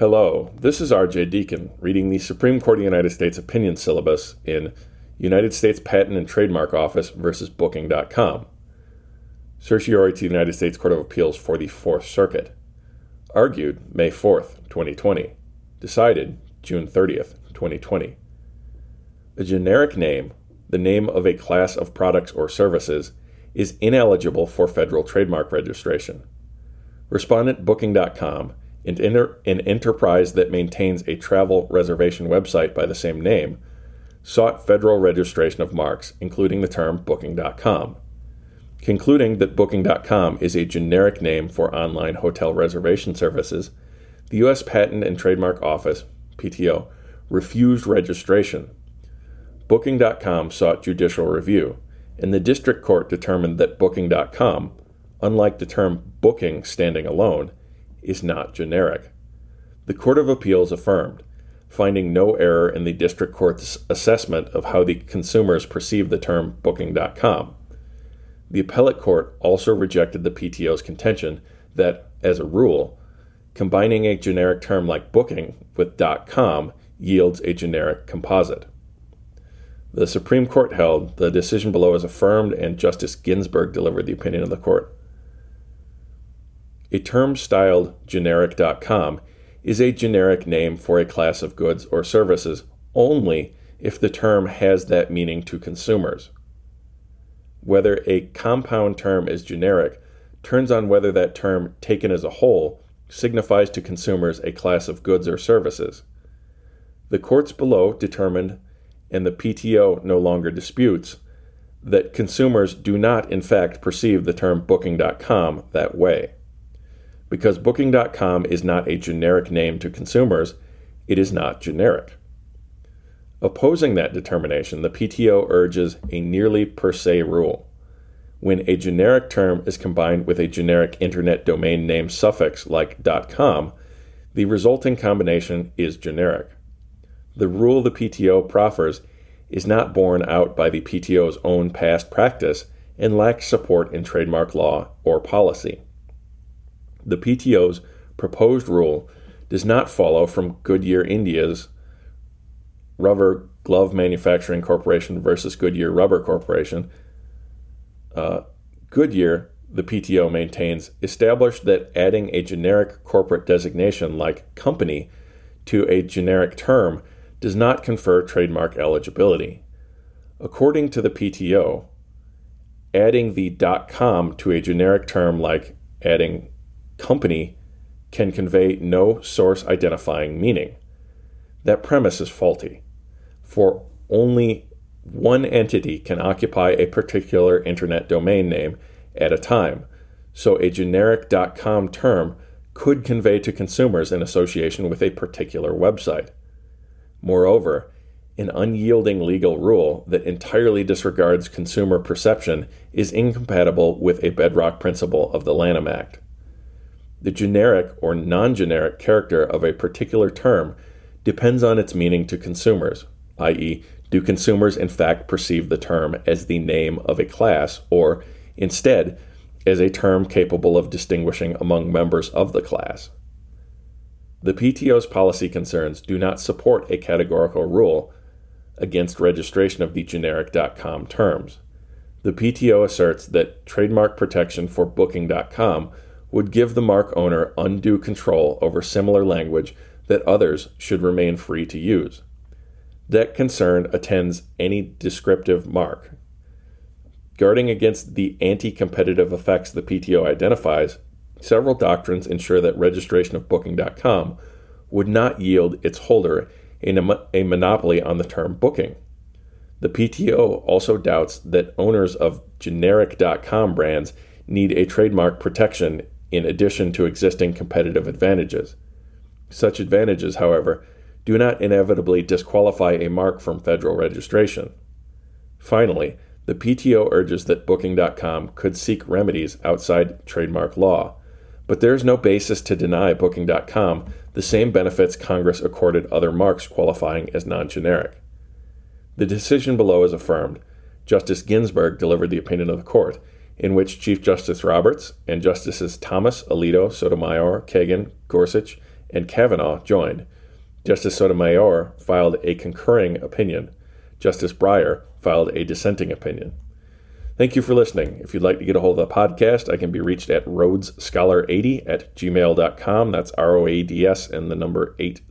Hello, this is RJ Deacon reading the Supreme Court of the United States opinion syllabus in United States Patent and Trademark Office versus Booking.com. Certiorari to the United States Court of Appeals for the Fourth Circuit. Argued May 4th, 2020. Decided June 30th, 2020. A generic name, the name of a class of products or services, is ineligible for federal trademark registration. Respondent Booking.com an, inter- an enterprise that maintains a travel reservation website by the same name, sought federal registration of marks, including the term Booking.com. Concluding that Booking.com is a generic name for online hotel reservation services, the U.S. Patent and Trademark Office, PTO, refused registration. Booking.com sought judicial review, and the district court determined that Booking.com, unlike the term booking standing alone, is not generic. The Court of Appeals affirmed, finding no error in the district court's assessment of how the consumers perceive the term booking.com. The appellate court also rejected the PTO's contention that, as a rule, combining a generic term like booking with .com yields a generic composite. The Supreme Court held the decision below is affirmed, and Justice Ginsburg delivered the opinion of the court. A term styled generic.com is a generic name for a class of goods or services only if the term has that meaning to consumers. Whether a compound term is generic turns on whether that term, taken as a whole, signifies to consumers a class of goods or services. The courts below determined, and the PTO no longer disputes, that consumers do not, in fact, perceive the term booking.com that way. Because Booking.com is not a generic name to consumers, it is not generic. Opposing that determination, the PTO urges a nearly per se rule. When a generic term is combined with a generic internet domain name suffix like .com, the resulting combination is generic. The rule the PTO proffers is not borne out by the PTO's own past practice and lacks support in trademark law or policy. The PTO's proposed rule does not follow from Goodyear India's Rubber Glove Manufacturing Corporation versus Goodyear Rubber Corporation. Uh, Goodyear, the PTO maintains, established that adding a generic corporate designation like company to a generic term does not confer trademark eligibility. According to the PTO, adding the .com to a generic term like adding company can convey no source identifying meaning. That premise is faulty, for only one entity can occupy a particular internet domain name at a time, so a generic .com term could convey to consumers an association with a particular website. Moreover, an unyielding legal rule that entirely disregards consumer perception is incompatible with a bedrock principle of the Lanham Act the generic or non generic character of a particular term depends on its meaning to consumers, i.e., do consumers in fact perceive the term as the name of a class, or instead, as a term capable of distinguishing among members of the class? The PTO's policy concerns do not support a categorical rule against registration of the generic.com terms. The PTO asserts that trademark protection for Booking.com would give the mark owner undue control over similar language that others should remain free to use. That concern attends any descriptive mark. Guarding against the anti competitive effects the PTO identifies, several doctrines ensure that registration of Booking.com would not yield its holder a, a monopoly on the term booking. The PTO also doubts that owners of generic.com brands need a trademark protection in addition to existing competitive advantages. Such advantages, however, do not inevitably disqualify a mark from federal registration. Finally, the PTO urges that Booking.com could seek remedies outside trademark law, but there is no basis to deny Booking.com the same benefits Congress accorded other marks qualifying as non generic. The decision below is affirmed. Justice Ginsburg delivered the opinion of the court, in which Chief Justice Roberts and Justices Thomas, Alito, Sotomayor, Kagan, Gorsuch, and Kavanaugh joined. Justice Sotomayor filed a concurring opinion. Justice Breyer filed a dissenting opinion. Thank you for listening. If you'd like to get a hold of the podcast, I can be reached at roadsscholar80 at gmail.com. That's R O A D S and the number 80.